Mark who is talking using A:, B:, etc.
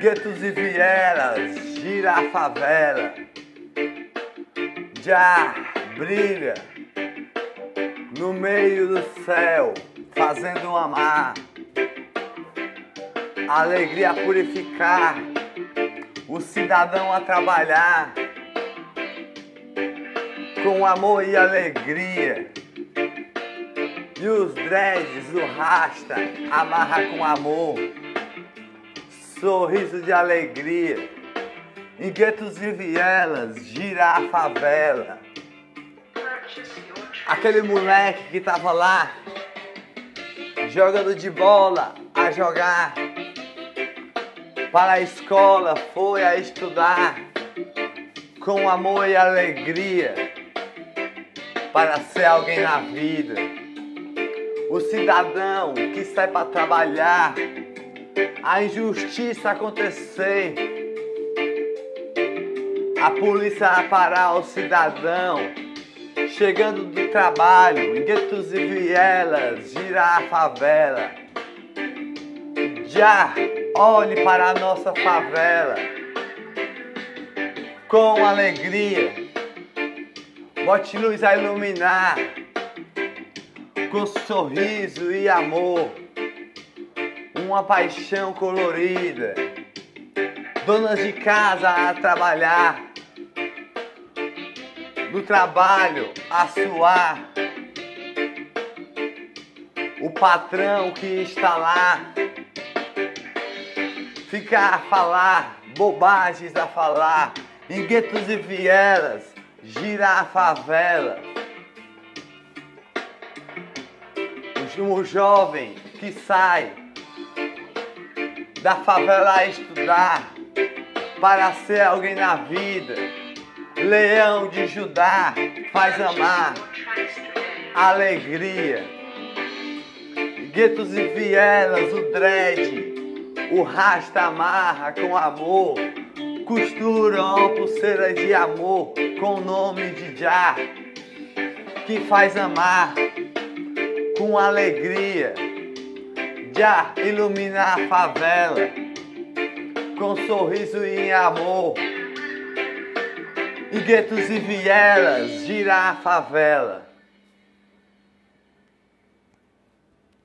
A: guetos e vielas, gira a favela, já brilha no meio do céu, fazendo amar, alegria purificar, o cidadão a trabalhar, com amor e alegria. E os dreads do rasta amarra com amor sorriso de alegria. Em guetos e vielas, gira a favela. Aquele moleque que tava lá, jogando de bola a jogar. Para a escola foi a estudar, com amor e alegria, para ser alguém na vida. O cidadão que sai para trabalhar a injustiça acontecer, a polícia parar o cidadão, chegando do trabalho, em guetos e vielas, girar a favela. Já olhe para a nossa favela com alegria, bote luz a iluminar, com sorriso e amor uma paixão colorida. Donas de casa a trabalhar, no trabalho a suar. O patrão que está lá fica a falar, bobagens a falar, em guetos e vielas, gira a favela. O jovem que sai da favela estudar para ser alguém na vida. Leão de Judá faz amar alegria. Guetos e vielas, o dread, o rasta amarra com amor. Costuram pulseiras de amor com o nome de Já, que faz amar com alegria já ilumina a favela com sorriso e amor. E guetos e vielas gira a favela.